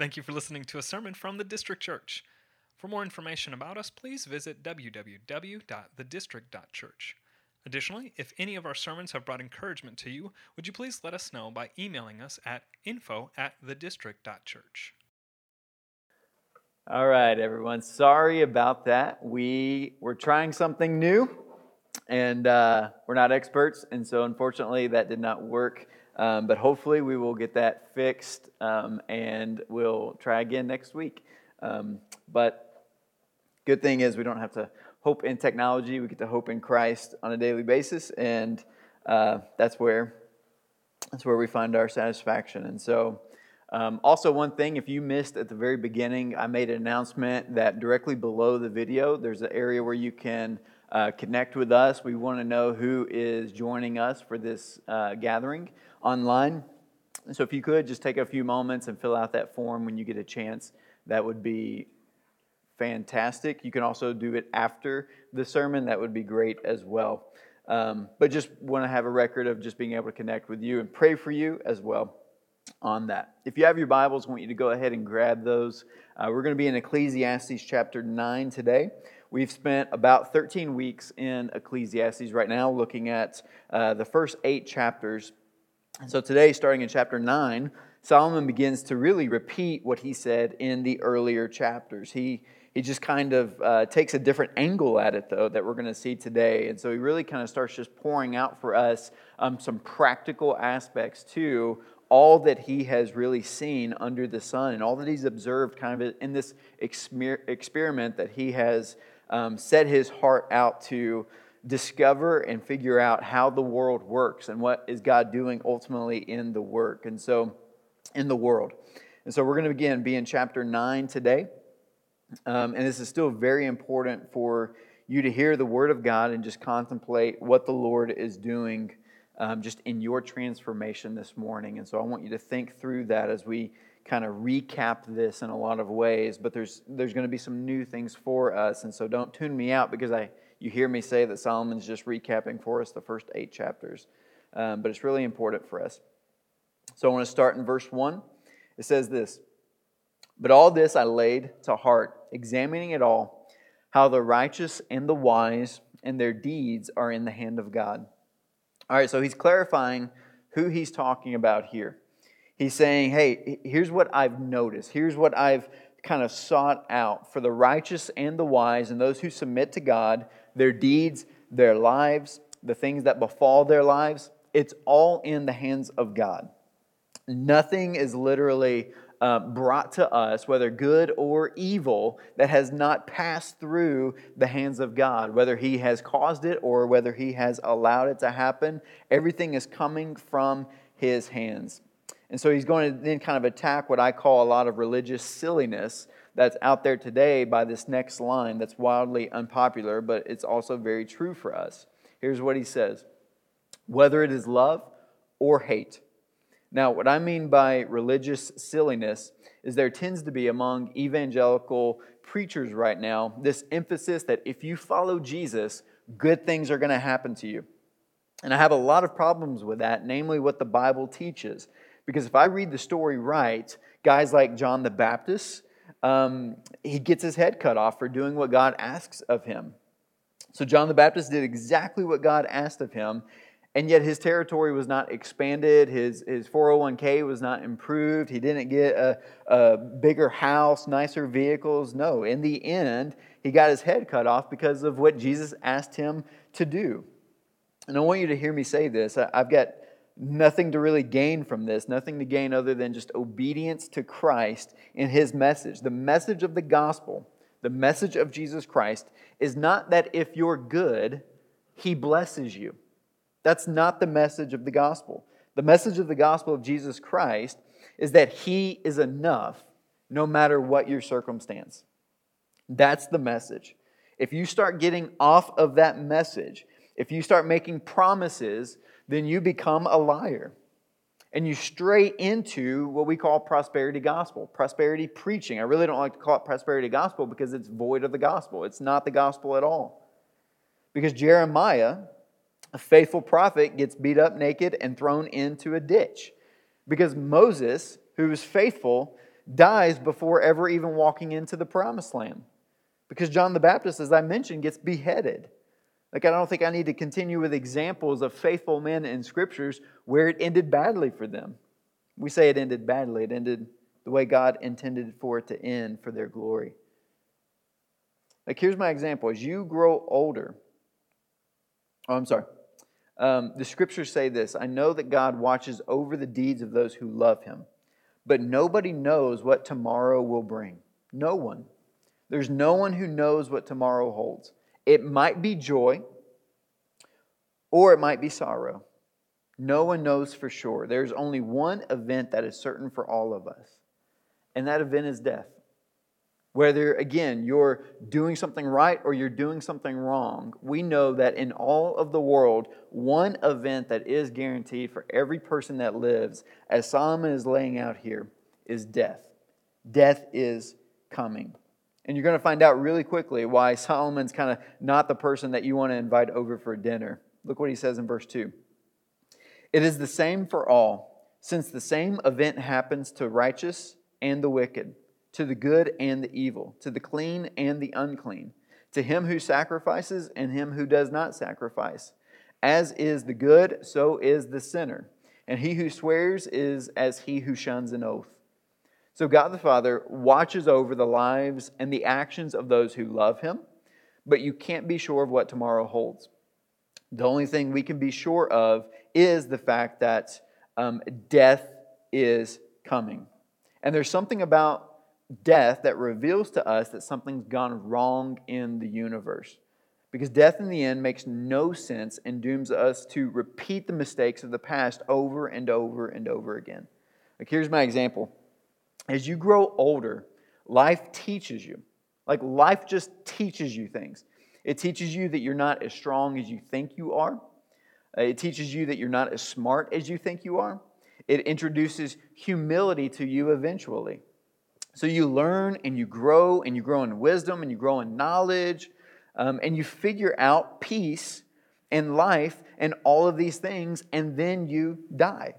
Thank you for listening to a sermon from the District Church. For more information about us, please visit www.thedistrict.church. Additionally, if any of our sermons have brought encouragement to you, would you please let us know by emailing us at info at thedistrict.church. All right, everyone. Sorry about that. We were trying something new, and uh, we're not experts, and so unfortunately that did not work. Um, but hopefully we will get that fixed, um, and we'll try again next week. Um, but good thing is we don't have to hope in technology. We get to hope in Christ on a daily basis, and uh, that's where that's where we find our satisfaction. And so. Um, also, one thing, if you missed at the very beginning, I made an announcement that directly below the video, there's an area where you can uh, connect with us. We want to know who is joining us for this uh, gathering online. So, if you could just take a few moments and fill out that form when you get a chance, that would be fantastic. You can also do it after the sermon, that would be great as well. Um, but just want to have a record of just being able to connect with you and pray for you as well on that. If you have your Bibles, I want you to go ahead and grab those. Uh, we're going to be in Ecclesiastes chapter 9 today. We've spent about 13 weeks in Ecclesiastes right now, looking at uh, the first eight chapters. So today, starting in chapter 9, Solomon begins to really repeat what he said in the earlier chapters. He he just kind of uh, takes a different angle at it, though, that we're going to see today. And so he really kind of starts just pouring out for us um, some practical aspects to all that he has really seen under the sun and all that he's observed kind of in this experiment that he has um, set his heart out to discover and figure out how the world works and what is God doing ultimately in the work. And so, in the world. And so, we're going to begin, be in chapter 9 today. Um, and this is still very important for you to hear the word of God and just contemplate what the Lord is doing um, just in your transformation this morning. And so I want you to think through that as we kind of recap this in a lot of ways. But there's there's going to be some new things for us, and so don't tune me out because I you hear me say that Solomon's just recapping for us the first eight chapters. Um, but it's really important for us. So I want to start in verse one. It says this. But all this I laid to heart, examining it all, how the righteous and the wise and their deeds are in the hand of God. All right, so he's clarifying who he's talking about here. He's saying, hey, here's what I've noticed. Here's what I've kind of sought out for the righteous and the wise and those who submit to God, their deeds, their lives, the things that befall their lives. It's all in the hands of God. Nothing is literally uh, brought to us, whether good or evil, that has not passed through the hands of God, whether He has caused it or whether He has allowed it to happen. Everything is coming from His hands. And so He's going to then kind of attack what I call a lot of religious silliness that's out there today by this next line that's wildly unpopular, but it's also very true for us. Here's what He says Whether it is love or hate, now, what I mean by religious silliness is there tends to be among evangelical preachers right now this emphasis that if you follow Jesus, good things are going to happen to you. And I have a lot of problems with that, namely what the Bible teaches. Because if I read the story right, guys like John the Baptist, um, he gets his head cut off for doing what God asks of him. So John the Baptist did exactly what God asked of him, and yet his territory was not expanded. His, his 401k was not improved. He didn't get a, a bigger house, nicer vehicles. No, in the end, he got his head cut off because of what Jesus asked him to do. And I want you to hear me say this. I've got nothing to really gain from this, nothing to gain other than just obedience to Christ in his message. The message of the gospel, the message of Jesus Christ, is not that if you're good, he blesses you. That's not the message of the gospel. The message of the gospel of Jesus Christ is that He is enough no matter what your circumstance. That's the message. If you start getting off of that message, if you start making promises, then you become a liar. And you stray into what we call prosperity gospel, prosperity preaching. I really don't like to call it prosperity gospel because it's void of the gospel. It's not the gospel at all. Because Jeremiah a faithful prophet gets beat up naked and thrown into a ditch. Because Moses, who was faithful, dies before ever even walking into the promised land. Because John the Baptist, as I mentioned, gets beheaded. Like, I don't think I need to continue with examples of faithful men in scriptures where it ended badly for them. We say it ended badly, it ended the way God intended for it to end for their glory. Like, here's my example. As you grow older, oh, I'm sorry. Um, the scriptures say this I know that God watches over the deeds of those who love him, but nobody knows what tomorrow will bring. No one. There's no one who knows what tomorrow holds. It might be joy or it might be sorrow. No one knows for sure. There's only one event that is certain for all of us, and that event is death. Whether, again, you're doing something right or you're doing something wrong, we know that in all of the world, one event that is guaranteed for every person that lives, as Solomon is laying out here, is death. Death is coming. And you're going to find out really quickly why Solomon's kind of not the person that you want to invite over for dinner. Look what he says in verse 2. It is the same for all, since the same event happens to righteous and the wicked to the good and the evil, to the clean and the unclean, to him who sacrifices and him who does not sacrifice. As is the good, so is the sinner. And he who swears is as he who shuns an oath. So God the Father watches over the lives and the actions of those who love him, but you can't be sure of what tomorrow holds. The only thing we can be sure of is the fact that um, death is coming. And there's something about death that reveals to us that something's gone wrong in the universe. Because death in the end makes no sense and dooms us to repeat the mistakes of the past over and over and over again. Like, here's my example. As you grow older, life teaches you. Like, life just teaches you things. It teaches you that you're not as strong as you think you are, uh, it teaches you that you're not as smart as you think you are. It introduces humility to you eventually. So you learn and you grow and you grow in wisdom and you grow in knowledge um, and you figure out peace and life and all of these things, and then you die.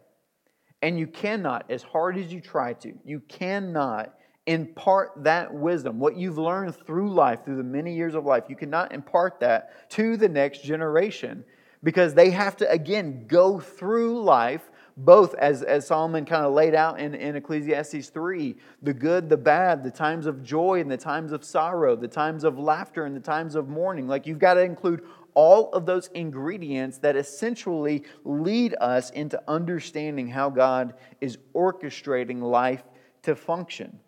And you cannot, as hard as you try to, you cannot impart that wisdom, what you've learned through life, through the many years of life, you cannot impart that to the next generation because they have to, again, go through life both as, as Solomon kind of laid out in, in Ecclesiastes 3 the good, the bad, the times of joy and the times of sorrow, the times of laughter and the times of mourning. Like you've got to include all of those ingredients that essentially lead us into understanding how God is orchestrating life to function.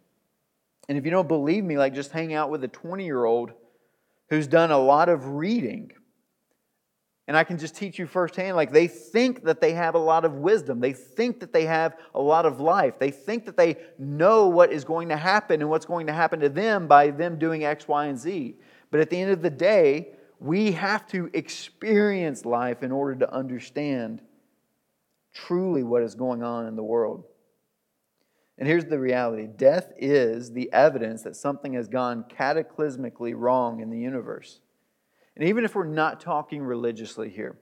And if you don't believe me, like just hang out with a 20 year old who's done a lot of reading and I can just teach you firsthand like they think that they have a lot of wisdom. They think that they have a lot of life. They think that they know what is going to happen and what's going to happen to them by them doing X, Y, and Z. But at the end of the day, we have to experience life in order to understand truly what is going on in the world. And here's the reality death is the evidence that something has gone cataclysmically wrong in the universe. And even if we're not talking religiously here,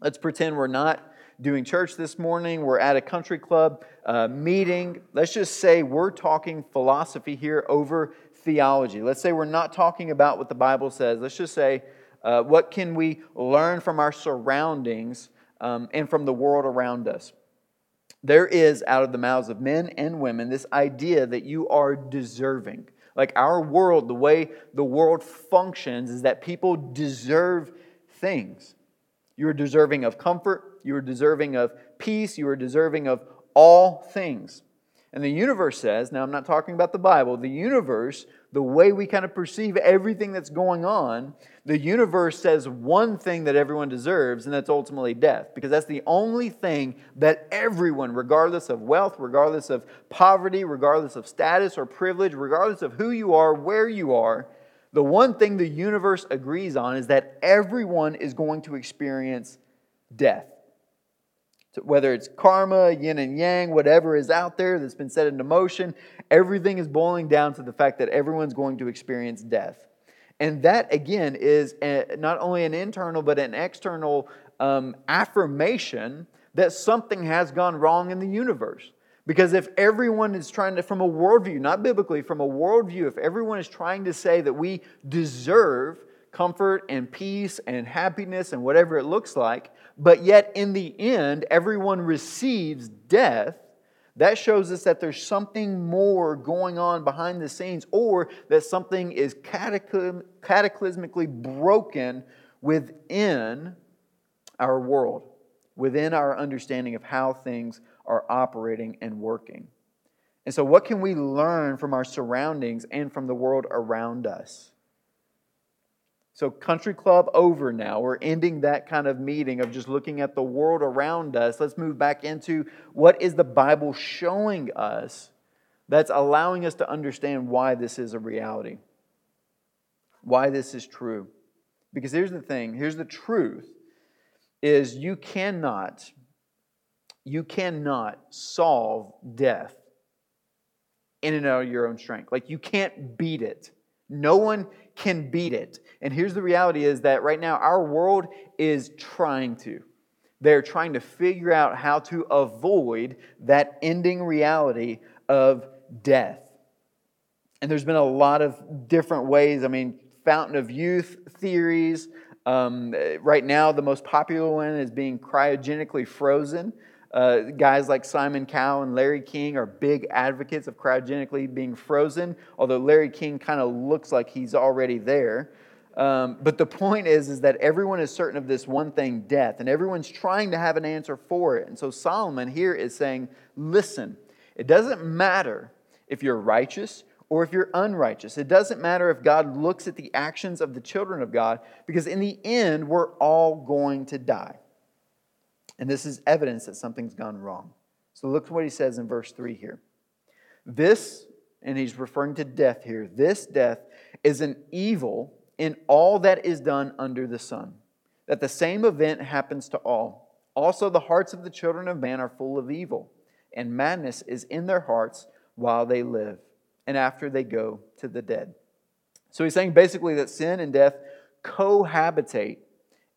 let's pretend we're not doing church this morning, we're at a country club uh, meeting. Let's just say we're talking philosophy here over theology. Let's say we're not talking about what the Bible says. Let's just say, uh, what can we learn from our surroundings um, and from the world around us? There is, out of the mouths of men and women, this idea that you are deserving. Like our world, the way the world functions is that people deserve things. You are deserving of comfort, you are deserving of peace, you are deserving of all things. And the universe says, now I'm not talking about the Bible, the universe, the way we kind of perceive everything that's going on, the universe says one thing that everyone deserves, and that's ultimately death. Because that's the only thing that everyone, regardless of wealth, regardless of poverty, regardless of status or privilege, regardless of who you are, where you are, the one thing the universe agrees on is that everyone is going to experience death whether it's karma, yin and yang, whatever is out there that's been set into motion, everything is boiling down to the fact that everyone's going to experience death. And that, again, is a, not only an internal but an external um, affirmation that something has gone wrong in the universe. Because if everyone is trying to, from a worldview, not biblically, from a worldview, if everyone is trying to say that we deserve comfort and peace and happiness and whatever it looks like, but yet in the end, everyone receives death, that shows us that there's something more going on behind the scenes or that something is cataclysmically broken within our world, within our understanding of how things are operating and working. And so, what can we learn from our surroundings and from the world around us? So, country club over now. We're ending that kind of meeting of just looking at the world around us. Let's move back into what is the Bible showing us that's allowing us to understand why this is a reality, why this is true. Because here's the thing here's the truth is you cannot you cannot solve death in and out of your own strength. Like you can't beat it. No one can beat it. And here's the reality is that right now our world is trying to. They're trying to figure out how to avoid that ending reality of death. And there's been a lot of different ways. I mean, fountain of youth theories. Um, right now, the most popular one is being cryogenically frozen. Uh, guys like Simon Cowell and Larry King are big advocates of cryogenically being frozen, although Larry King kind of looks like he's already there. Um, but the point is, is that everyone is certain of this one thing, death, and everyone's trying to have an answer for it. And so Solomon here is saying, listen, it doesn't matter if you're righteous or if you're unrighteous. It doesn't matter if God looks at the actions of the children of God, because in the end, we're all going to die. And this is evidence that something's gone wrong. So look at what he says in verse 3 here. This, and he's referring to death here, this death is an evil in all that is done under the sun, that the same event happens to all. Also, the hearts of the children of man are full of evil, and madness is in their hearts while they live, and after they go to the dead. So he's saying basically that sin and death cohabitate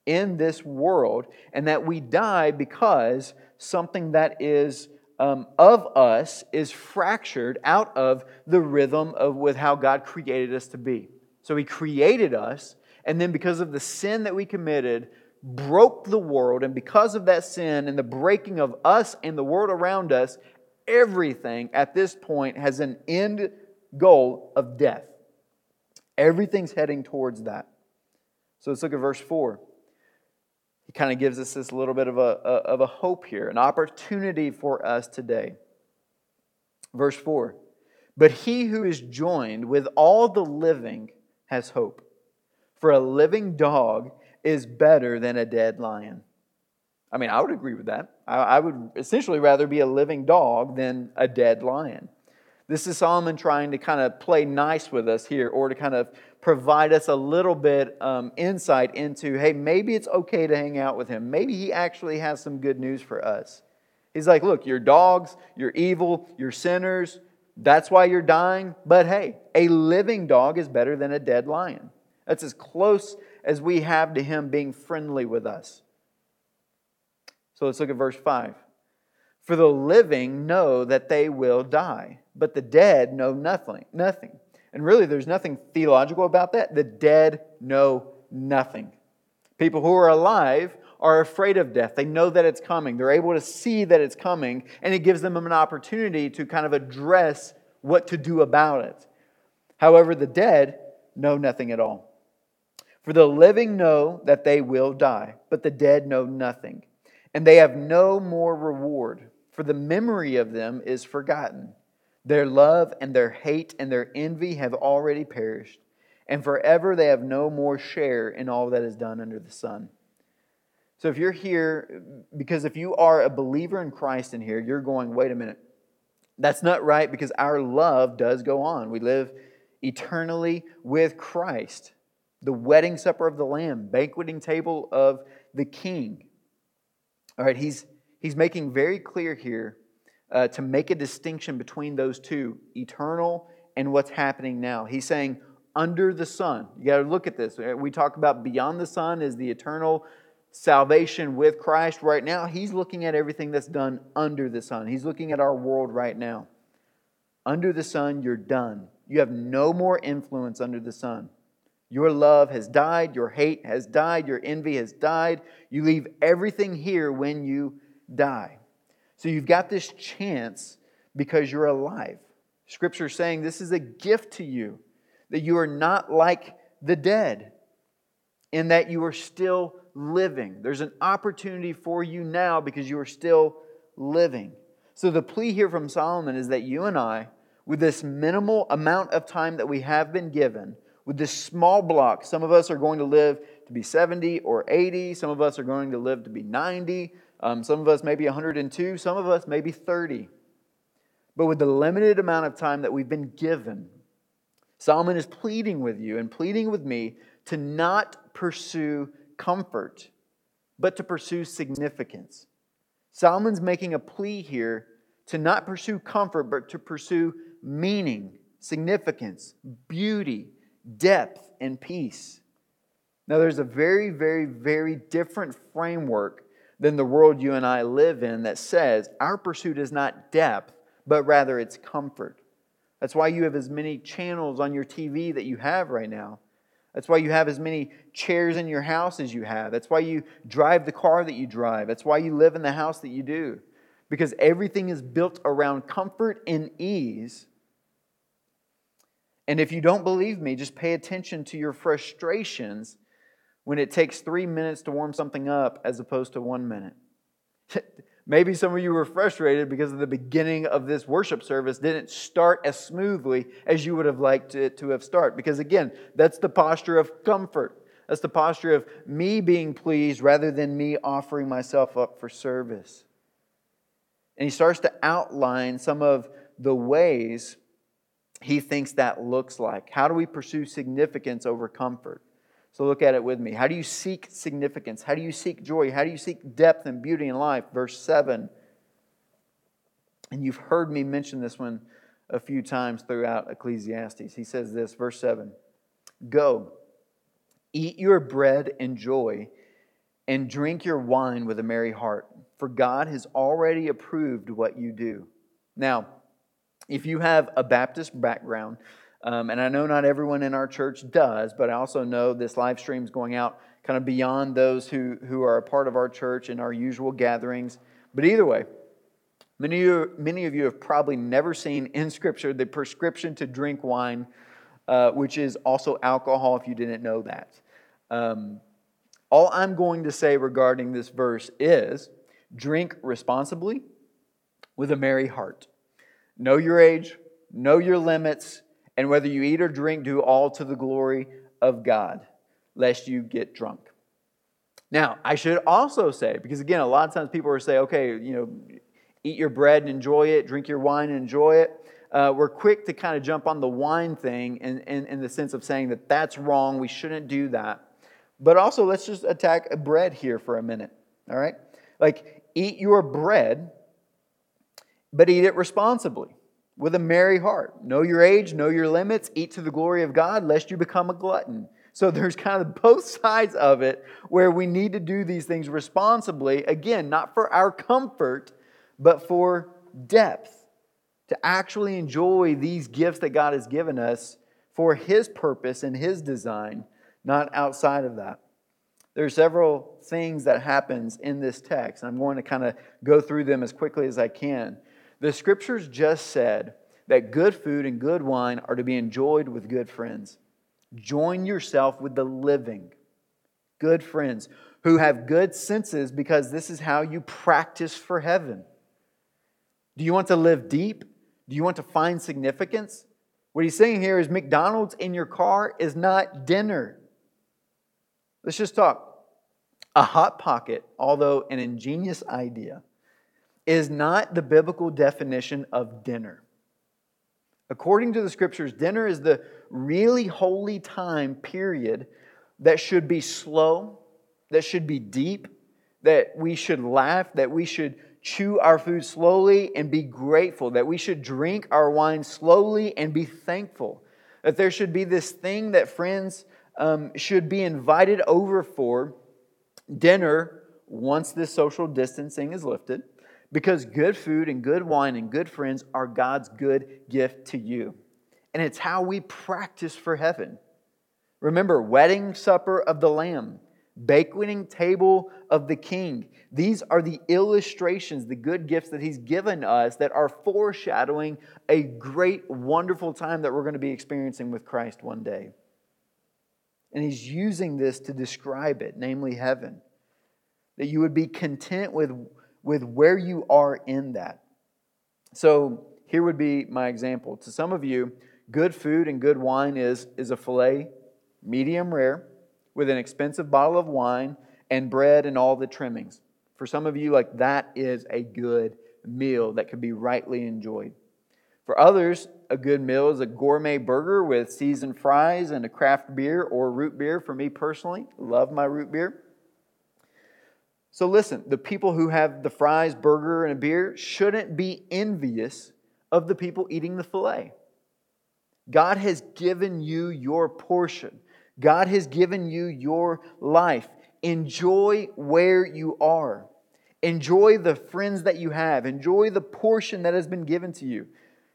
in this world, and that we die because something that is um, of us is fractured out of the rhythm of with how God created us to be. So He created us, and then because of the sin that we committed, broke the world, and because of that sin and the breaking of us and the world around us, everything at this point has an end goal of death. Everything's heading towards that. So let's look at verse 4 he kind of gives us this little bit of a, of a hope here, an opportunity for us today. Verse 4 But he who is joined with all the living has hope. For a living dog is better than a dead lion. I mean, I would agree with that. I, I would essentially rather be a living dog than a dead lion. This is Solomon trying to kind of play nice with us here, or to kind of provide us a little bit um, insight into hey, maybe it's okay to hang out with him. Maybe he actually has some good news for us. He's like, look, you're dogs, you're evil, you're sinners. That's why you're dying. But hey, a living dog is better than a dead lion. That's as close as we have to him being friendly with us. So let's look at verse 5. For the living know that they will die, but the dead know nothing. Nothing. And really, there's nothing theological about that. The dead know nothing. People who are alive are afraid of death. They know that it's coming. They're able to see that it's coming, and it gives them an opportunity to kind of address what to do about it. However, the dead know nothing at all. For the living know that they will die, but the dead know nothing, and they have no more reward, for the memory of them is forgotten. Their love and their hate and their envy have already perished, and forever they have no more share in all that is done under the sun. So if you're here, because if you are a believer in Christ in here, you're going, wait a minute. That's not right because our love does go on. We live eternally with Christ, the wedding supper of the Lamb, banqueting table of the King. All right, he's, he's making very clear here uh, to make a distinction between those two, eternal and what's happening now. He's saying, under the sun. You got to look at this. We talk about beyond the sun is the eternal salvation with Christ right now, he's looking at everything that's done under the sun. He's looking at our world right now. Under the sun, you're done. You have no more influence under the sun. Your love has died, your hate has died, your envy has died. You leave everything here when you die. So you've got this chance because you're alive. Scripture saying this is a gift to you, that you are not like the dead, in that you are still living. There's an opportunity for you now because you are still living. So the plea here from Solomon is that you and I, with this minimal amount of time that we have been given, with this small block, some of us are going to live to be 70 or 80, some of us are going to live to be 90, um, some of us maybe 102, some of us maybe 30. But with the limited amount of time that we've been given, Solomon is pleading with you and pleading with me to not pursue comfort, but to pursue significance. Solomon's making a plea here to not pursue comfort, but to pursue meaning, significance, beauty, depth, and peace. Now, there's a very, very, very different framework than the world you and I live in that says our pursuit is not depth, but rather it's comfort. That's why you have as many channels on your TV that you have right now. That's why you have as many chairs in your house as you have. That's why you drive the car that you drive. That's why you live in the house that you do. Because everything is built around comfort and ease. And if you don't believe me, just pay attention to your frustrations when it takes three minutes to warm something up as opposed to one minute. Maybe some of you were frustrated because the beginning of this worship service didn't start as smoothly as you would have liked it to have started. Because again, that's the posture of comfort. That's the posture of me being pleased rather than me offering myself up for service. And he starts to outline some of the ways he thinks that looks like. How do we pursue significance over comfort? So look at it with me. How do you seek significance? How do you seek joy? How do you seek depth and beauty in life? Verse 7. And you've heard me mention this one a few times throughout Ecclesiastes. He says this, verse 7 Go, eat your bread in joy, and drink your wine with a merry heart, for God has already approved what you do. Now, if you have a Baptist background, um, and I know not everyone in our church does, but I also know this live stream is going out kind of beyond those who, who are a part of our church in our usual gatherings. But either way, many of, you, many of you have probably never seen in Scripture the prescription to drink wine, uh, which is also alcohol, if you didn't know that. Um, all I'm going to say regarding this verse is drink responsibly with a merry heart. Know your age, know your limits, and whether you eat or drink, do all to the glory of God, lest you get drunk. Now, I should also say, because again, a lot of times people are say, okay, you know, eat your bread and enjoy it, drink your wine and enjoy it. Uh, we're quick to kind of jump on the wine thing in, in, in the sense of saying that that's wrong, we shouldn't do that. But also, let's just attack bread here for a minute, all right? Like, eat your bread, but eat it responsibly with a merry heart. Know your age, know your limits, eat to the glory of God, lest you become a glutton. So there's kind of both sides of it where we need to do these things responsibly, again, not for our comfort, but for depth, to actually enjoy these gifts that God has given us for His purpose and His design, not outside of that. There are several things that happens in this text. I'm going to kind of go through them as quickly as I can. The scriptures just said that good food and good wine are to be enjoyed with good friends. Join yourself with the living, good friends who have good senses because this is how you practice for heaven. Do you want to live deep? Do you want to find significance? What he's saying here is McDonald's in your car is not dinner. Let's just talk. A hot pocket, although an ingenious idea, is not the biblical definition of dinner. According to the scriptures, dinner is the really holy time period that should be slow, that should be deep, that we should laugh, that we should chew our food slowly and be grateful, that we should drink our wine slowly and be thankful, that there should be this thing that friends um, should be invited over for dinner once this social distancing is lifted because good food and good wine and good friends are God's good gift to you. And it's how we practice for heaven. Remember, wedding supper of the Lamb, banqueting table of the King. These are the illustrations, the good gifts that He's given us that are foreshadowing a great, wonderful time that we're going to be experiencing with Christ one day. And He's using this to describe it, namely heaven. That you would be content with, with where you are in that. So, here would be my example. To some of you, good food and good wine is, is a filet, medium rare, with an expensive bottle of wine and bread and all the trimmings. For some of you, like that is a good meal that could be rightly enjoyed. For others, a good meal is a gourmet burger with seasoned fries and a craft beer or root beer. For me personally, love my root beer. So listen, the people who have the fries, burger, and a beer shouldn't be envious of the people eating the filet. God has given you your portion. God has given you your life. Enjoy where you are. Enjoy the friends that you have. Enjoy the portion that has been given to you.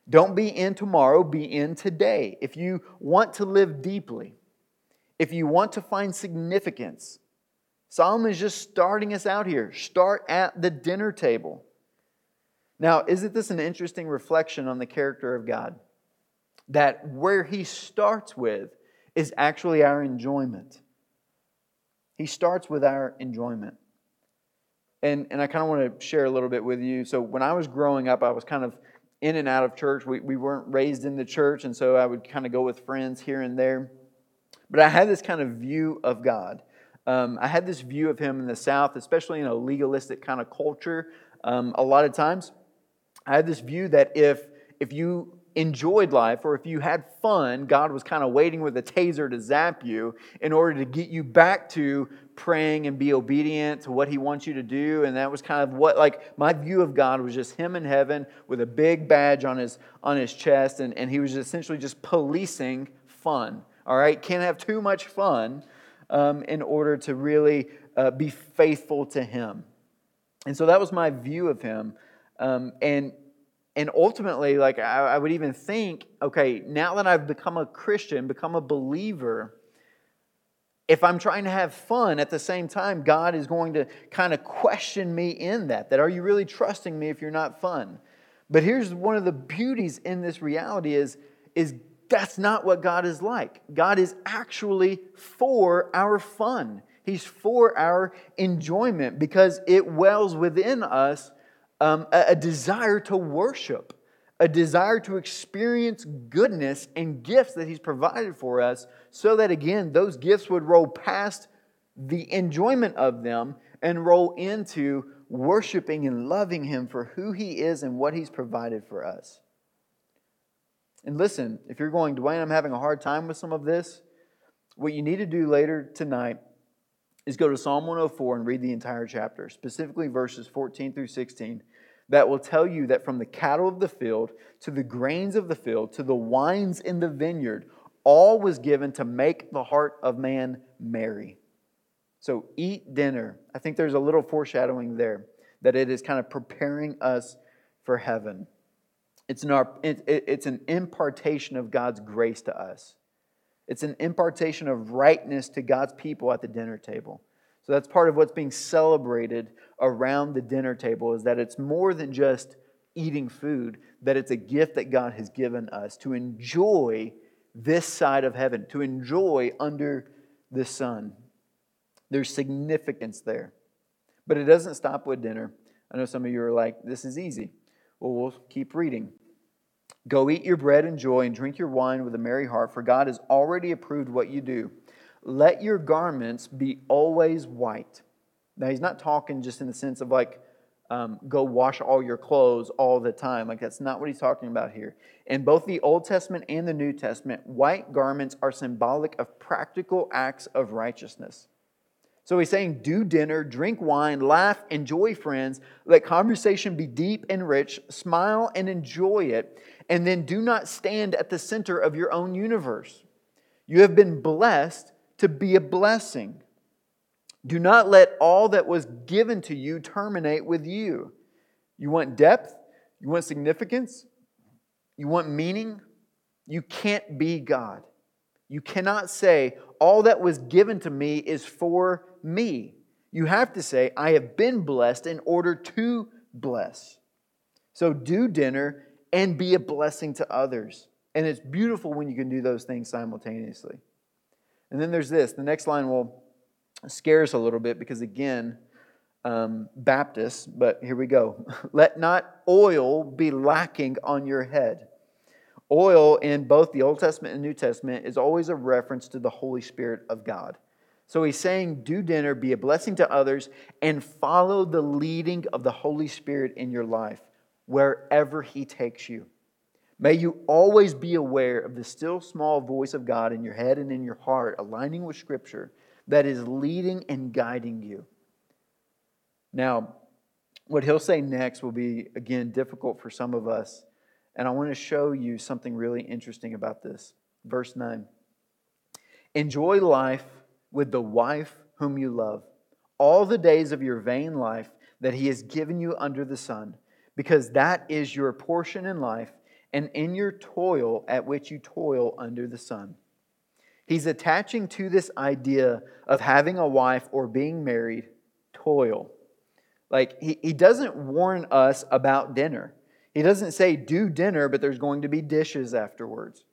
Don't be in tomorrow, be in today. If you want to live deeply, if you want to find significance, Solomon is just starting us out here. Start at the dinner table. Now, isn't this an interesting reflection on the character of God? That where he starts with is actually our enjoyment. He starts with our enjoyment. And, and I kind of want to share a little bit with you. So, when I was growing up, I was kind of in and out of church. We, we weren't raised in the church, and so I would kind of go with friends here and there. But I had this kind of view of God. Um, I had this view of Him in the South, especially in a legalistic kind of culture. Um, a lot of times, I had this view that if if you enjoyed life or if you had fun, God was kind of waiting with a taser to zap you in order to get you back to praying and be obedient to what He wants you to do. And that was kind of what, like, my view of God was just Him in heaven with a big badge on His, on his chest. And, and He was essentially just policing fun. All right? Can't have too much fun um, in order to really uh, be faithful to Him. And so that was my view of Him. Um, and and ultimately, like I, I would even think, okay, now that I've become a Christian, become a believer, if I'm trying to have fun at the same time, God is going to kind of question me in that. That are you really trusting me if you're not fun? But here's one of the beauties in this reality is, is that's not what God is like. God is actually for our fun. He's for our enjoyment because it wells within us um, a, a desire to worship, a desire to experience goodness and gifts that He's provided for us, so that again, those gifts would roll past the enjoyment of them and roll into worshiping and loving Him for who He is and what He's provided for us. And listen, if you're going, Dwayne, I'm having a hard time with some of this, what you need to do later tonight is go to Psalm 104 and read the entire chapter, specifically verses 14 through 16 that will tell you that from the cattle of the field to the grains of the field to the wines in the vineyard, all was given to make the heart of man merry. So eat dinner. I think there's a little foreshadowing there that it is kind of preparing us for heaven. It's an, it's an impartation of God's grace to us. It's an impartation of rightness to God's people at the dinner table. So that's part of what's being celebrated around the dinner table is that it's more than just eating food, that it's a gift that God has given us to enjoy this side of heaven, to enjoy under the sun. There's significance there. But it doesn't stop with dinner. I know some of you are like, this is easy. Well, we'll keep reading. Go eat your bread and joy and drink your wine with a merry heart, for God has already approved what you do. Let your garments be always white. Now, he's not talking just in the sense of like, um, go wash all your clothes all the time. Like, that's not what he's talking about here. In both the Old Testament and the New Testament, white garments are symbolic of practical acts of righteousness. So he's saying, do dinner, drink wine, laugh, enjoy friends, let conversation be deep and rich, smile and enjoy it, and then do not stand at the center of your own universe. You have been blessed to be a blessing. Do not let all that was given to you terminate with you. You want depth? You want significance? You want meaning? You can't be God. You cannot say, All that was given to me is for me. You have to say, I have been blessed in order to bless. So do dinner and be a blessing to others. And it's beautiful when you can do those things simultaneously. And then there's this the next line will scare us a little bit because, again, um, Baptists, but here we go. Let not oil be lacking on your head. Oil in both the Old Testament and New Testament is always a reference to the Holy Spirit of God. So he's saying, do dinner, be a blessing to others, and follow the leading of the Holy Spirit in your life wherever he takes you. May you always be aware of the still small voice of God in your head and in your heart, aligning with Scripture, that is leading and guiding you. Now, what he'll say next will be, again, difficult for some of us. And I want to show you something really interesting about this. Verse 9 Enjoy life with the wife whom you love, all the days of your vain life that he has given you under the sun, because that is your portion in life and in your toil at which you toil under the sun. He's attaching to this idea of having a wife or being married toil. Like, he, he doesn't warn us about dinner. He doesn't say, do dinner, but there's going to be dishes afterwards.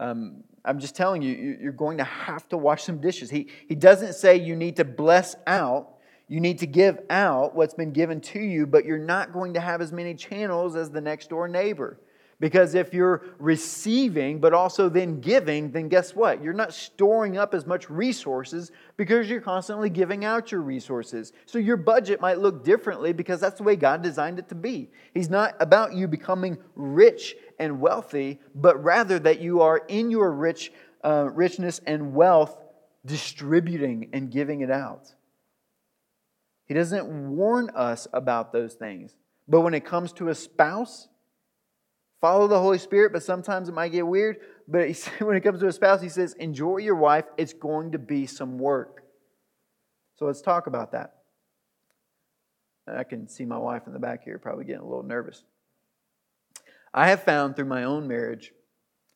Um, I'm just telling you, you're going to have to wash some dishes. He, he doesn't say you need to bless out, you need to give out what's been given to you, but you're not going to have as many channels as the next door neighbor. Because if you're receiving but also then giving, then guess what? You're not storing up as much resources because you're constantly giving out your resources. So your budget might look differently because that's the way God designed it to be. He's not about you becoming rich and wealthy, but rather that you are in your rich uh, richness and wealth distributing and giving it out. He doesn't warn us about those things. But when it comes to a spouse, Follow the Holy Spirit, but sometimes it might get weird. But when it comes to a spouse, he says, enjoy your wife. It's going to be some work. So let's talk about that. I can see my wife in the back here probably getting a little nervous. I have found through my own marriage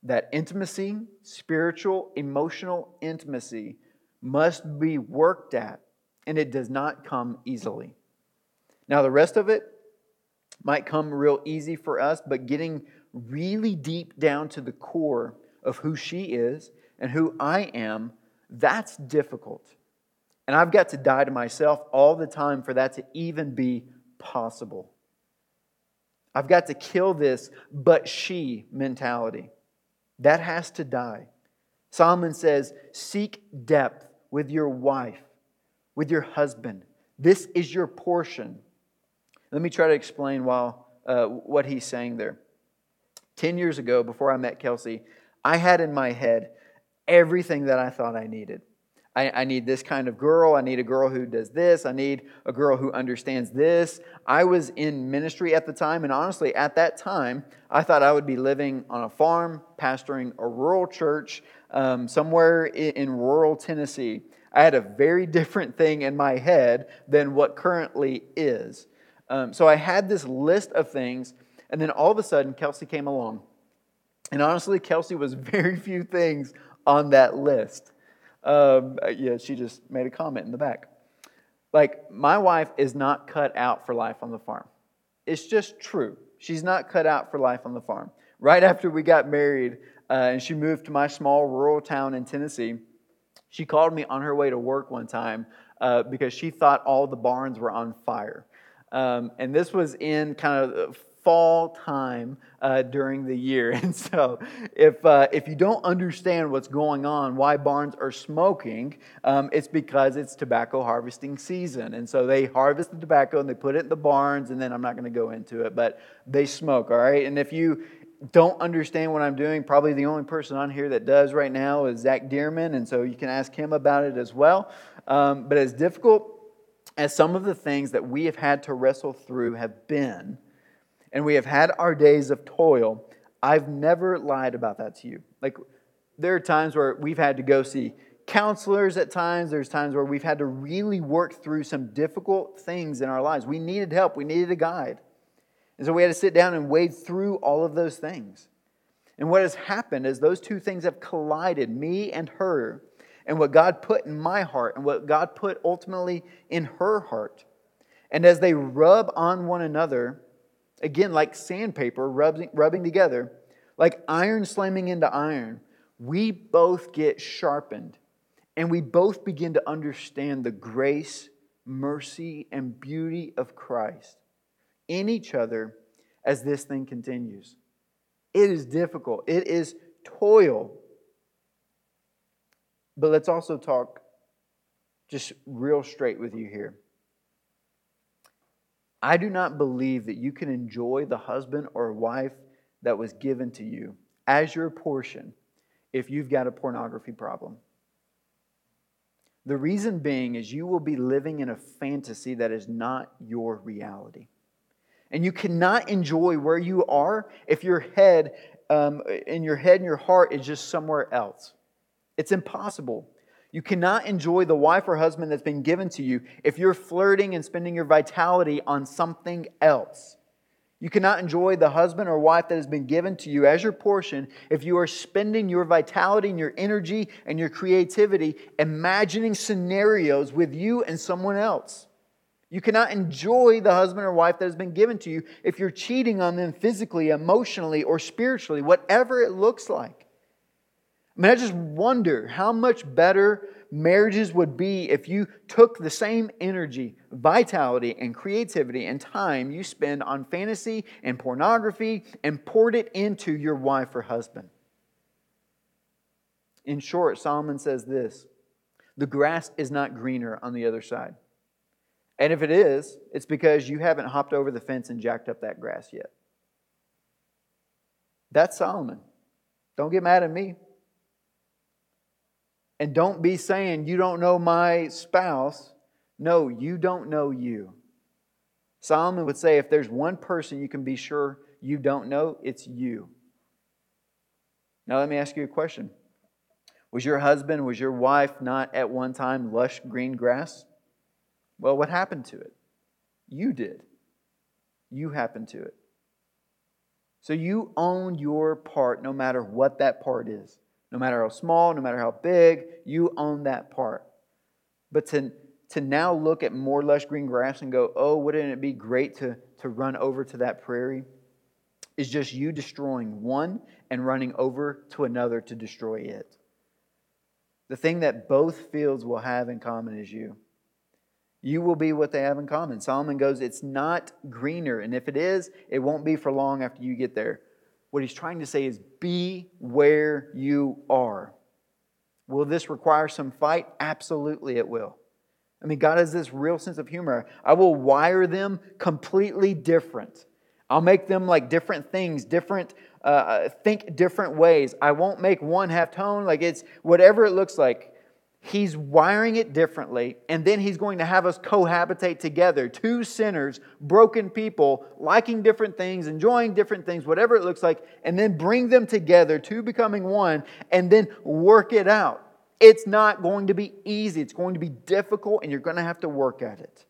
that intimacy, spiritual, emotional intimacy, must be worked at, and it does not come easily. Now, the rest of it might come real easy for us, but getting really deep down to the core of who she is and who I am, that's difficult. And I've got to die to myself all the time for that to even be possible. I've got to kill this but she mentality. That has to die. Solomon says, Seek depth with your wife, with your husband. This is your portion. Let me try to explain while, uh, what he's saying there. 10 years ago, before I met Kelsey, I had in my head everything that I thought I needed. I, I, need this kind of girl. I need a girl who does this. I need a girl who understands this. I was in ministry at the time, and honestly, at that time, I thought I would be living on a farm, pastoring a rural church um, somewhere in, in rural Tennessee. I had a very different thing in my head than what currently is. Um, so I had this list of things, and then all of a sudden, Kelsey came along. And honestly, Kelsey was very few things on that list. Um, yeah, she just made a comment in the back. Like, my wife is not cut out for life on the farm. It's just true. She's not cut out for life on the farm. Right after we got married uh, and she moved to my small rural town in Tennessee, she called me on her way to work one time uh, because she thought all the barns were on fire. Um, and this was in kind of fall time uh, during the year. And so, if, uh, if you don't understand what's going on, why barns are smoking, um, it's because it's tobacco harvesting season. And so, they harvest the tobacco and they put it in the barns, and then I'm not going to go into it, but they smoke, all right? And if you don't understand what I'm doing, probably the only person on here that does right now is Zach Dearman, and so you can ask him about it as well. Um, but as difficult as some of the things that we have had to wrestle through have been, and we have had our days of toil, I've never lied about that to you. Like, there are times where we've had to go see counselors at times. There's times where we've had to really work through some difficult things in our lives. We needed help, we needed a guide. And so we had to sit down and wade through all of those things. And what has happened is those two things have collided, me and her, and what God put in my heart and what God put ultimately in her heart. And as they rub on one another, again, like sandpaper rubbing, rubbing together, like iron slamming into iron, we both get sharpened and we both begin to understand the grace, mercy, and beauty of Christ in each other as this thing continues. It is difficult, it is toil. But let's also talk just real straight with you here. I do not believe that you can enjoy the husband or wife that was given to you as your portion if you've got a pornography problem. The reason being is you will be living in a fantasy that is not your reality. And you cannot enjoy where you are if your head, um, in your head and your heart is just somewhere else. It's impossible. You cannot enjoy the wife or husband that's been given to you if you're flirting and spending your vitality on something else. You cannot enjoy the husband or wife that has been given to you as your portion if you are spending your vitality and your energy and your creativity imagining scenarios with you and someone else. You cannot enjoy the husband or wife that has been given to you if you're cheating on them physically, emotionally, or spiritually, whatever it looks like. I mean, I just wonder how much better marriages would be if you took the same energy, vitality, and creativity and time you spend on fantasy and pornography and poured it into your wife or husband. In short, Solomon says this the grass is not greener on the other side. And if it is, it's because you haven't hopped over the fence and jacked up that grass yet. That's Solomon. Don't get mad at me. And don't be saying, You don't know my spouse. No, you don't know you. Solomon would say, If there's one person you can be sure you don't know, it's you. Now, let me ask you a question Was your husband, was your wife not at one time lush green grass? Well, what happened to it? You did. You happened to it. So you own your part no matter what that part is. No matter how small, no matter how big, you own that part. But to, to now look at more lush green grass and go, oh, wouldn't it be great to, to run over to that prairie? Is just you destroying one and running over to another to destroy it. The thing that both fields will have in common is you. You will be what they have in common. Solomon goes, It's not greener. And if it is, it won't be for long after you get there. What he's trying to say is be where you are. Will this require some fight? Absolutely, it will. I mean, God has this real sense of humor. I will wire them completely different. I'll make them like different things, different, uh, uh think different ways. I won't make one half tone. Like it's whatever it looks like. He's wiring it differently, and then he's going to have us cohabitate together. Two sinners, broken people, liking different things, enjoying different things, whatever it looks like, and then bring them together, two becoming one, and then work it out. It's not going to be easy, it's going to be difficult, and you're going to have to work at it.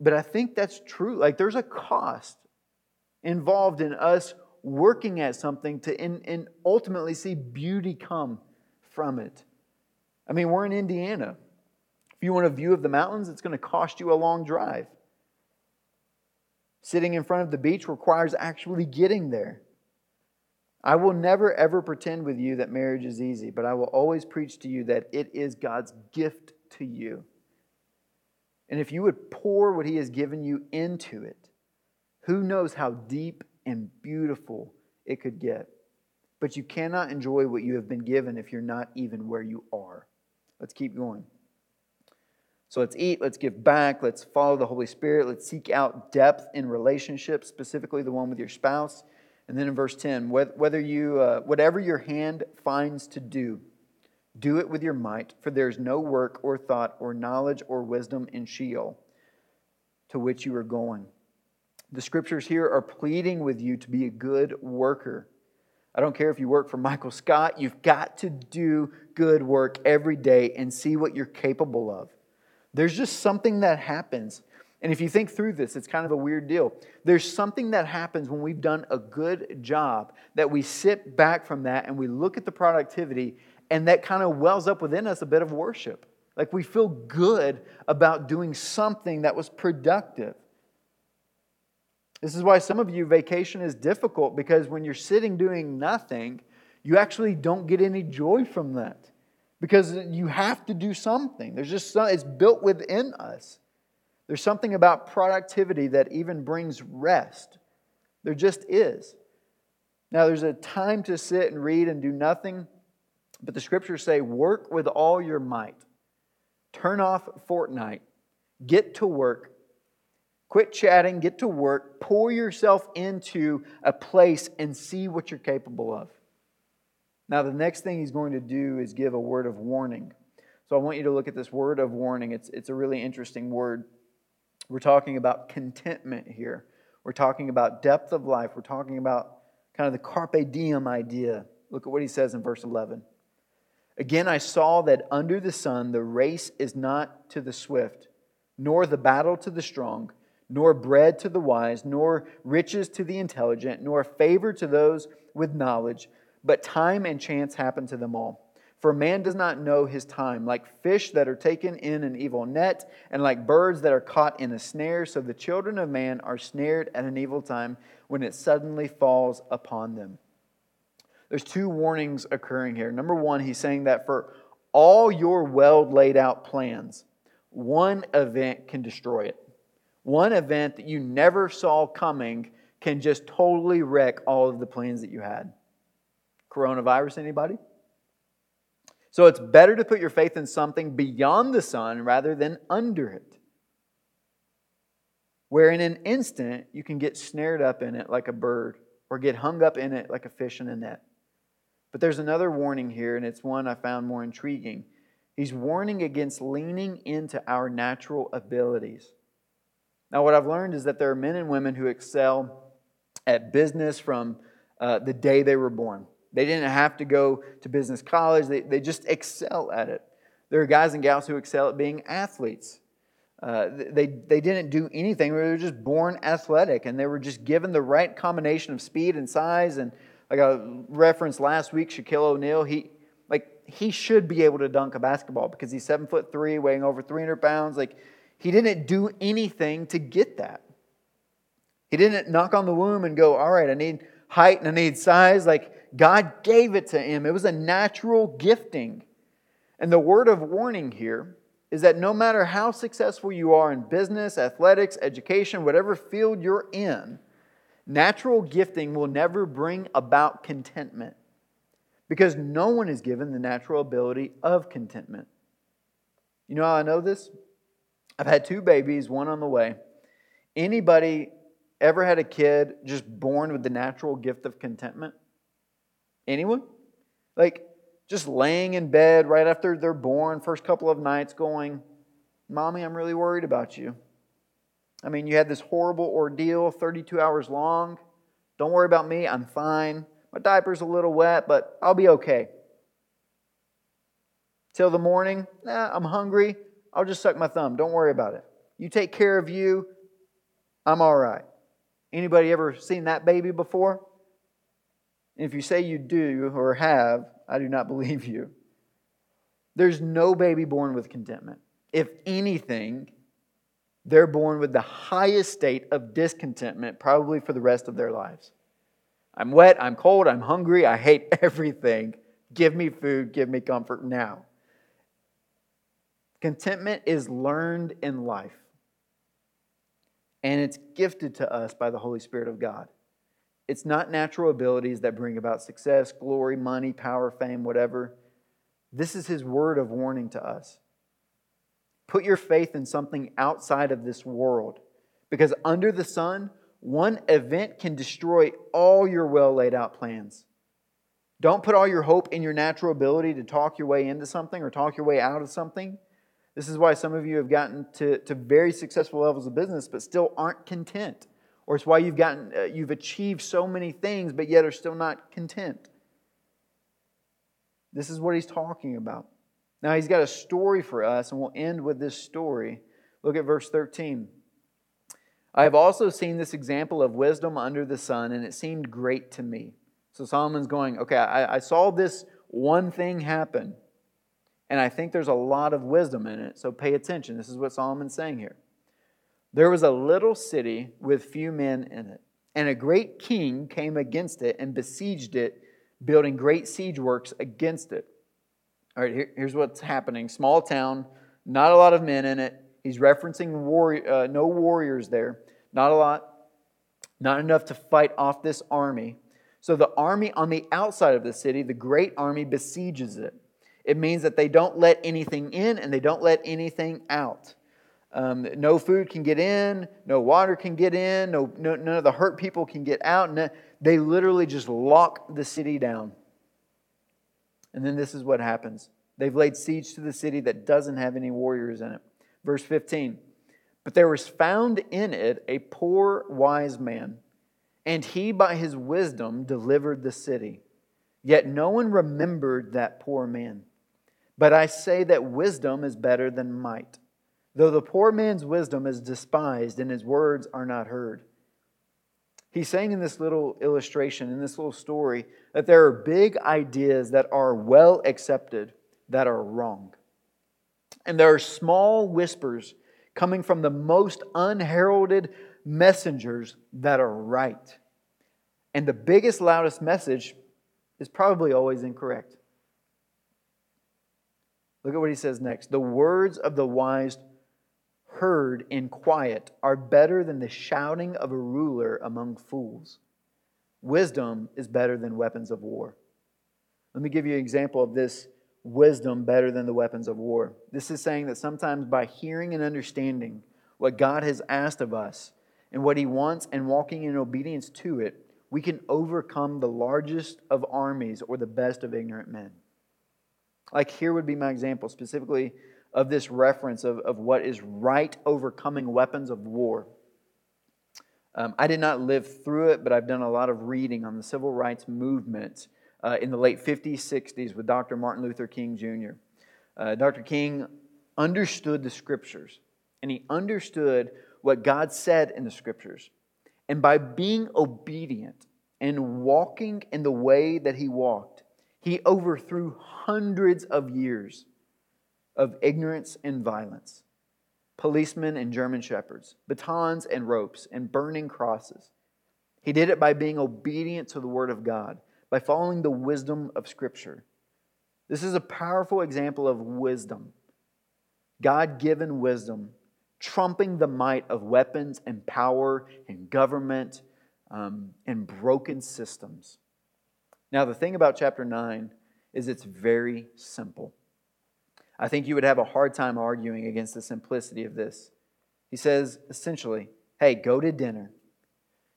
But I think that's true. Like, there's a cost involved in us working at something to in, in ultimately see beauty come from it. I mean, we're in Indiana. If you want a view of the mountains, it's going to cost you a long drive. Sitting in front of the beach requires actually getting there. I will never ever pretend with you that marriage is easy, but I will always preach to you that it is God's gift to you. And if you would pour what He has given you into it, who knows how deep and beautiful it could get. But you cannot enjoy what you have been given if you're not even where you are. Let's keep going. So let's eat, let's give back, let's follow the Holy Spirit, let's seek out depth in relationships, specifically the one with your spouse. And then in verse 10, whether you, uh, whatever your hand finds to do, do it with your might, for there is no work or thought or knowledge or wisdom in Sheol to which you are going. The scriptures here are pleading with you to be a good worker I don't care if you work for Michael Scott, you've got to do good work every day and see what you're capable of. There's just something that happens. And if you think through this, it's kind of a weird deal. There's something that happens when we've done a good job that we sit back from that and we look at the productivity, and that kind of wells up within us a bit of worship. Like we feel good about doing something that was productive. This is why some of you, vacation is difficult because when you're sitting doing nothing, you actually don't get any joy from that because you have to do something. There's just some, it's built within us. There's something about productivity that even brings rest. There just is. Now, there's a time to sit and read and do nothing, but the scriptures say, work with all your might. Turn off Fortnite. Get to work. Quit chatting, get to work, pour yourself into a place and see what you're capable of. Now, the next thing he's going to do is give a word of warning. So I want you to look at this word of warning. It's, it's a really interesting word. We're talking about contentment here. We're talking about depth of life. We're talking about kind of the carpe diem idea. Look at what he says in verse 11. Again, I saw that under the sun the race is not to the swift, nor the battle to the strong nor bread to the wise, nor riches to the intelligent, nor favor to those with knowledge, but time and chance happen to them all. For man does not know his time, like fish that are taken in an evil net, and like birds that are caught in a snare, so the children of man are snared at an evil time when it suddenly falls upon them. There's two warnings occurring here. Number one, he's saying that for all your well laid out plans, one event can destroy it. One event that you never saw coming can just totally wreck all of the plans that you had. Coronavirus, anybody? So it's better to put your faith in something beyond the sun rather than under it. Where in an instant you can get snared up in it like a bird or get hung up in it like a fish in a net. But there's another warning here, and it's one I found more intriguing. He's warning against leaning into our natural abilities. Now, what I've learned is that there are men and women who excel at business from uh, the day they were born. They didn't have to go to business college, they, they just excel at it. There are guys and gals who excel at being athletes. Uh, they, they didn't do anything, they were just born athletic and they were just given the right combination of speed and size. And like I referenced last week, Shaquille O'Neal, he, like, he should be able to dunk a basketball because he's seven foot three, weighing over 300 pounds. Like, he didn't do anything to get that. He didn't knock on the womb and go, All right, I need height and I need size. Like God gave it to him, it was a natural gifting. And the word of warning here is that no matter how successful you are in business, athletics, education, whatever field you're in, natural gifting will never bring about contentment because no one is given the natural ability of contentment. You know how I know this? I've had two babies, one on the way. Anybody ever had a kid just born with the natural gift of contentment? Anyone? Like just laying in bed right after they're born, first couple of nights, going, Mommy, I'm really worried about you. I mean, you had this horrible ordeal, 32 hours long. Don't worry about me, I'm fine. My diaper's a little wet, but I'll be okay. Till the morning, nah, I'm hungry. I'll just suck my thumb. Don't worry about it. You take care of you. I'm all right. Anybody ever seen that baby before? If you say you do or have, I do not believe you. There's no baby born with contentment. If anything, they're born with the highest state of discontentment, probably for the rest of their lives. I'm wet, I'm cold, I'm hungry, I hate everything. Give me food, give me comfort now. Contentment is learned in life, and it's gifted to us by the Holy Spirit of God. It's not natural abilities that bring about success, glory, money, power, fame, whatever. This is His word of warning to us. Put your faith in something outside of this world, because under the sun, one event can destroy all your well laid out plans. Don't put all your hope in your natural ability to talk your way into something or talk your way out of something. This is why some of you have gotten to, to very successful levels of business, but still aren't content. or it's why you've gotten uh, you've achieved so many things but yet are still not content. This is what he's talking about. Now he's got a story for us and we'll end with this story. Look at verse 13. I have also seen this example of wisdom under the sun, and it seemed great to me. So Solomon's going, okay, I, I saw this one thing happen, and I think there's a lot of wisdom in it, so pay attention. This is what Solomon's saying here. There was a little city with few men in it, and a great king came against it and besieged it, building great siege works against it. All right, here, here's what's happening small town, not a lot of men in it. He's referencing warrior, uh, no warriors there, not a lot, not enough to fight off this army. So the army on the outside of the city, the great army, besieges it. It means that they don't let anything in and they don't let anything out. Um, no food can get in, no water can get in, no, no, none of the hurt people can get out. No, they literally just lock the city down. And then this is what happens they've laid siege to the city that doesn't have any warriors in it. Verse 15 But there was found in it a poor wise man, and he by his wisdom delivered the city. Yet no one remembered that poor man. But I say that wisdom is better than might though the poor man's wisdom is despised and his words are not heard. He's saying in this little illustration, in this little story, that there are big ideas that are well accepted that are wrong. And there are small whispers coming from the most unheralded messengers that are right. And the biggest, loudest message is probably always incorrect. Look at what he says next. The words of the wise heard in quiet are better than the shouting of a ruler among fools. Wisdom is better than weapons of war. Let me give you an example of this wisdom better than the weapons of war. This is saying that sometimes by hearing and understanding what God has asked of us and what He wants and walking in obedience to it, we can overcome the largest of armies or the best of ignorant men. Like here would be my example, specifically of this reference of, of what is right overcoming weapons of war. Um, I did not live through it, but I've done a lot of reading on the civil rights movement uh, in the late 50s, 60s with Dr. Martin Luther King Jr. Uh, Dr. King understood the scriptures, and he understood what God said in the scriptures. And by being obedient and walking in the way that he walked, he overthrew hundreds of years of ignorance and violence, policemen and German shepherds, batons and ropes, and burning crosses. He did it by being obedient to the Word of God, by following the wisdom of Scripture. This is a powerful example of wisdom, God given wisdom, trumping the might of weapons and power and government um, and broken systems. Now, the thing about chapter 9 is it's very simple. I think you would have a hard time arguing against the simplicity of this. He says essentially, hey, go to dinner.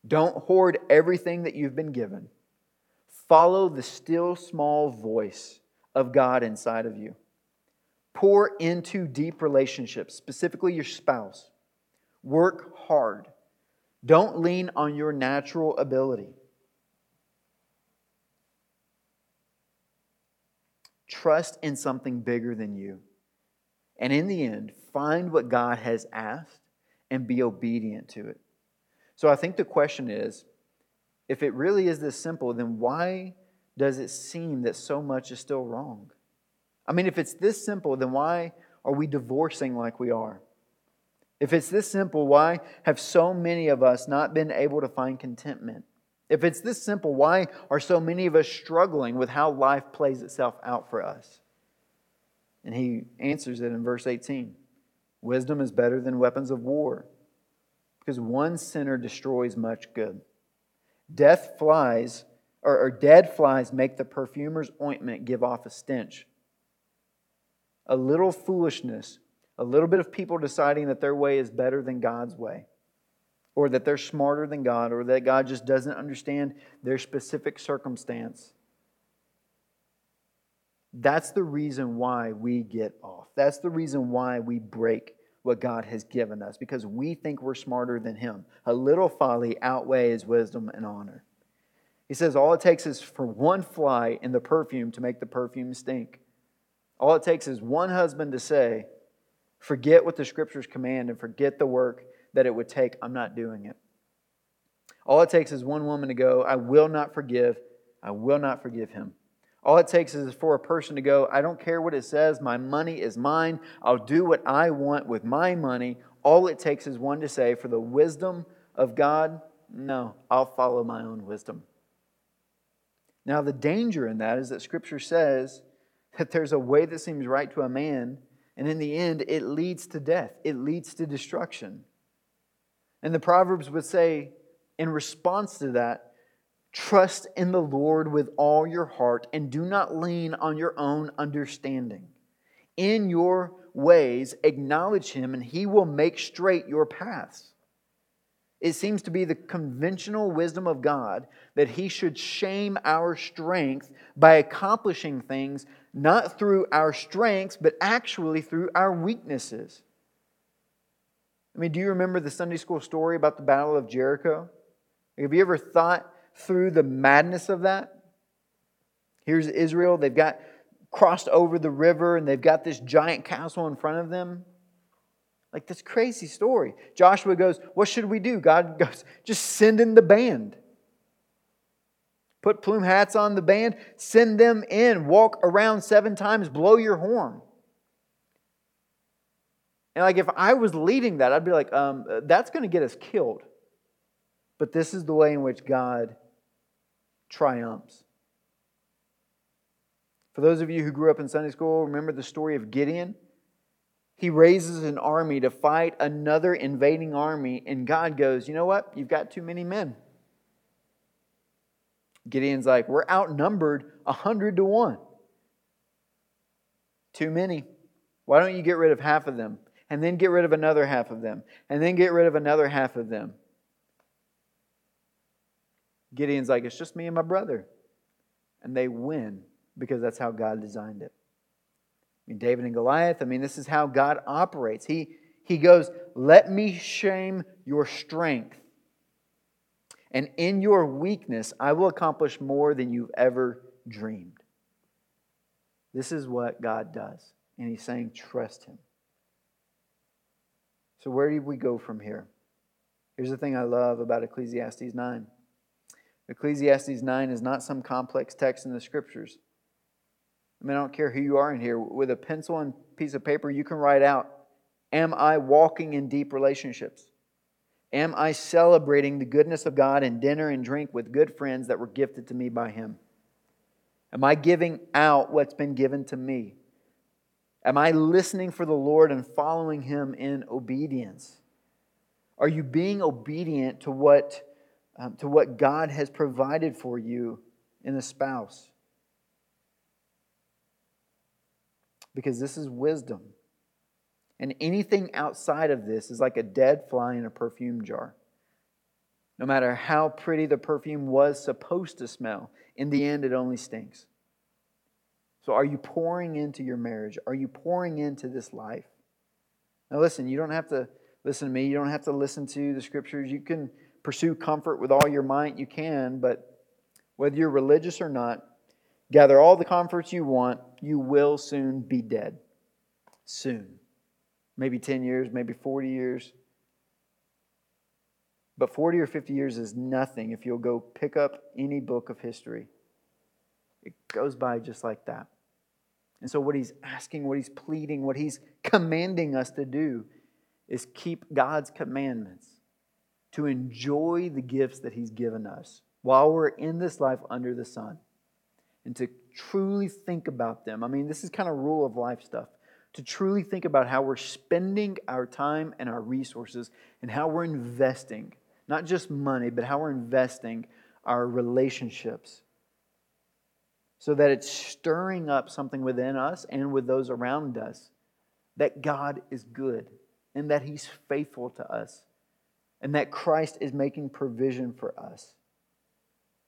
Don't hoard everything that you've been given. Follow the still small voice of God inside of you. Pour into deep relationships, specifically your spouse. Work hard. Don't lean on your natural ability. Trust in something bigger than you. And in the end, find what God has asked and be obedient to it. So I think the question is if it really is this simple, then why does it seem that so much is still wrong? I mean, if it's this simple, then why are we divorcing like we are? If it's this simple, why have so many of us not been able to find contentment? If it's this simple, why are so many of us struggling with how life plays itself out for us? And he answers it in verse 18 Wisdom is better than weapons of war, because one sinner destroys much good. Death flies, or, or dead flies make the perfumer's ointment give off a stench. A little foolishness, a little bit of people deciding that their way is better than God's way or that they're smarter than God, or that God just doesn't understand their specific circumstance. That's the reason why we get off. That's the reason why we break what God has given us because we think we're smarter than Him. A little folly outweighs wisdom and honor. He says all it takes is for one fly in the perfume to make the perfume stink. All it takes is one husband to say, Forget what the scriptures command and forget the work that it would take. I'm not doing it. All it takes is one woman to go, I will not forgive. I will not forgive him. All it takes is for a person to go, I don't care what it says. My money is mine. I'll do what I want with my money. All it takes is one to say, for the wisdom of God, no, I'll follow my own wisdom. Now, the danger in that is that Scripture says that there's a way that seems right to a man, and in the end, it leads to death, it leads to destruction. And the Proverbs would say, in response to that, trust in the Lord with all your heart and do not lean on your own understanding. In your ways, acknowledge Him, and He will make straight your paths. It seems to be the conventional wisdom of God that He should shame our strength by accomplishing things not through our strengths, but actually through our weaknesses. I mean, do you remember the Sunday school story about the Battle of Jericho? Have you ever thought through the madness of that? Here's Israel. They've got crossed over the river and they've got this giant castle in front of them. Like this crazy story. Joshua goes, What should we do? God goes, Just send in the band. Put plume hats on the band, send them in, walk around seven times, blow your horn. And like if I was leading that, I'd be like, um, that's going to get us killed. But this is the way in which God triumphs. For those of you who grew up in Sunday school, remember the story of Gideon? He raises an army to fight another invading army, and God goes, You know what? You've got too many men. Gideon's like, We're outnumbered 100 to 1. Too many. Why don't you get rid of half of them? And then get rid of another half of them. And then get rid of another half of them. Gideon's like, It's just me and my brother. And they win because that's how God designed it. I mean, David and Goliath, I mean, this is how God operates. He, he goes, Let me shame your strength. And in your weakness, I will accomplish more than you've ever dreamed. This is what God does. And He's saying, Trust Him. So, where do we go from here? Here's the thing I love about Ecclesiastes 9 Ecclesiastes 9 is not some complex text in the scriptures. I mean, I don't care who you are in here. With a pencil and piece of paper, you can write out Am I walking in deep relationships? Am I celebrating the goodness of God in dinner and drink with good friends that were gifted to me by Him? Am I giving out what's been given to me? Am I listening for the Lord and following Him in obedience? Are you being obedient to what, um, to what God has provided for you in a spouse? because this is wisdom. And anything outside of this is like a dead fly in a perfume jar. No matter how pretty the perfume was supposed to smell, in the end, it only stinks. So, are you pouring into your marriage? Are you pouring into this life? Now, listen, you don't have to listen to me. You don't have to listen to the scriptures. You can pursue comfort with all your might. You can, but whether you're religious or not, gather all the comforts you want, you will soon be dead. Soon. Maybe 10 years, maybe 40 years. But 40 or 50 years is nothing if you'll go pick up any book of history. It goes by just like that. And so, what he's asking, what he's pleading, what he's commanding us to do is keep God's commandments, to enjoy the gifts that he's given us while we're in this life under the sun, and to truly think about them. I mean, this is kind of rule of life stuff. To truly think about how we're spending our time and our resources and how we're investing, not just money, but how we're investing our relationships so that it's stirring up something within us and with those around us that God is good and that He's faithful to us and that Christ is making provision for us.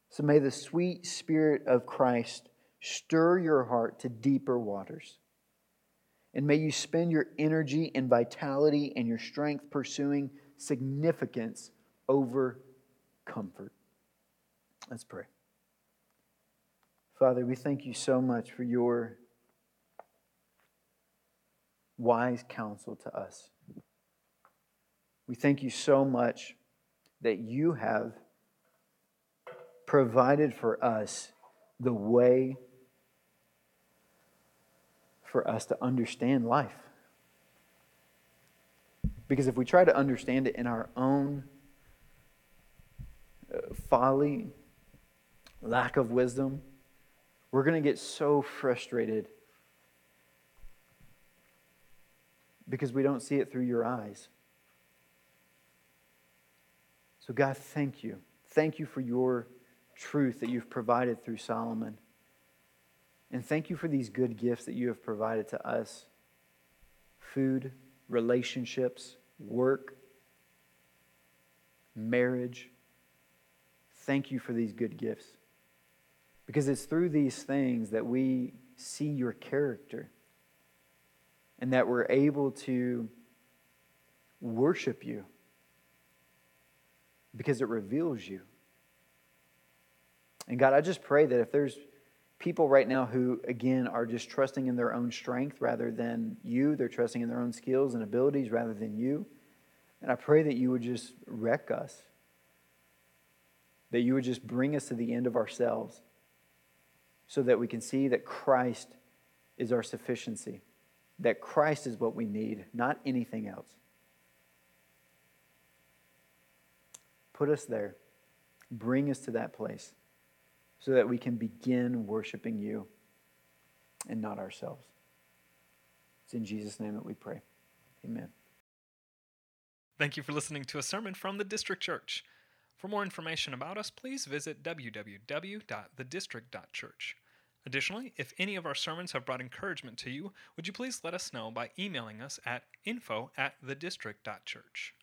So may the sweet Spirit of Christ stir your heart to deeper waters. And may you spend your energy and vitality and your strength pursuing significance over comfort. Let's pray. Father, we thank you so much for your wise counsel to us. We thank you so much that you have provided for us the way for us to understand life. Because if we try to understand it in our own uh, folly, lack of wisdom, we're going to get so frustrated because we don't see it through your eyes. So, God, thank you. Thank you for your truth that you've provided through Solomon. And thank you for these good gifts that you have provided to us food, relationships, work, marriage. Thank you for these good gifts. Because it's through these things that we see your character and that we're able to worship you because it reveals you. And God, I just pray that if there's people right now who, again, are just trusting in their own strength rather than you, they're trusting in their own skills and abilities rather than you. And I pray that you would just wreck us, that you would just bring us to the end of ourselves so that we can see that Christ is our sufficiency, that Christ is what we need, not anything else. Put us there. Bring us to that place so that we can begin worshiping you and not ourselves. It's in Jesus' name that we pray. Amen. Thank you for listening to a sermon from the District Church. For more information about us, please visit www.thedistrict.church. Additionally, if any of our sermons have brought encouragement to you, would you please let us know by emailing us at info at thedistrict.church.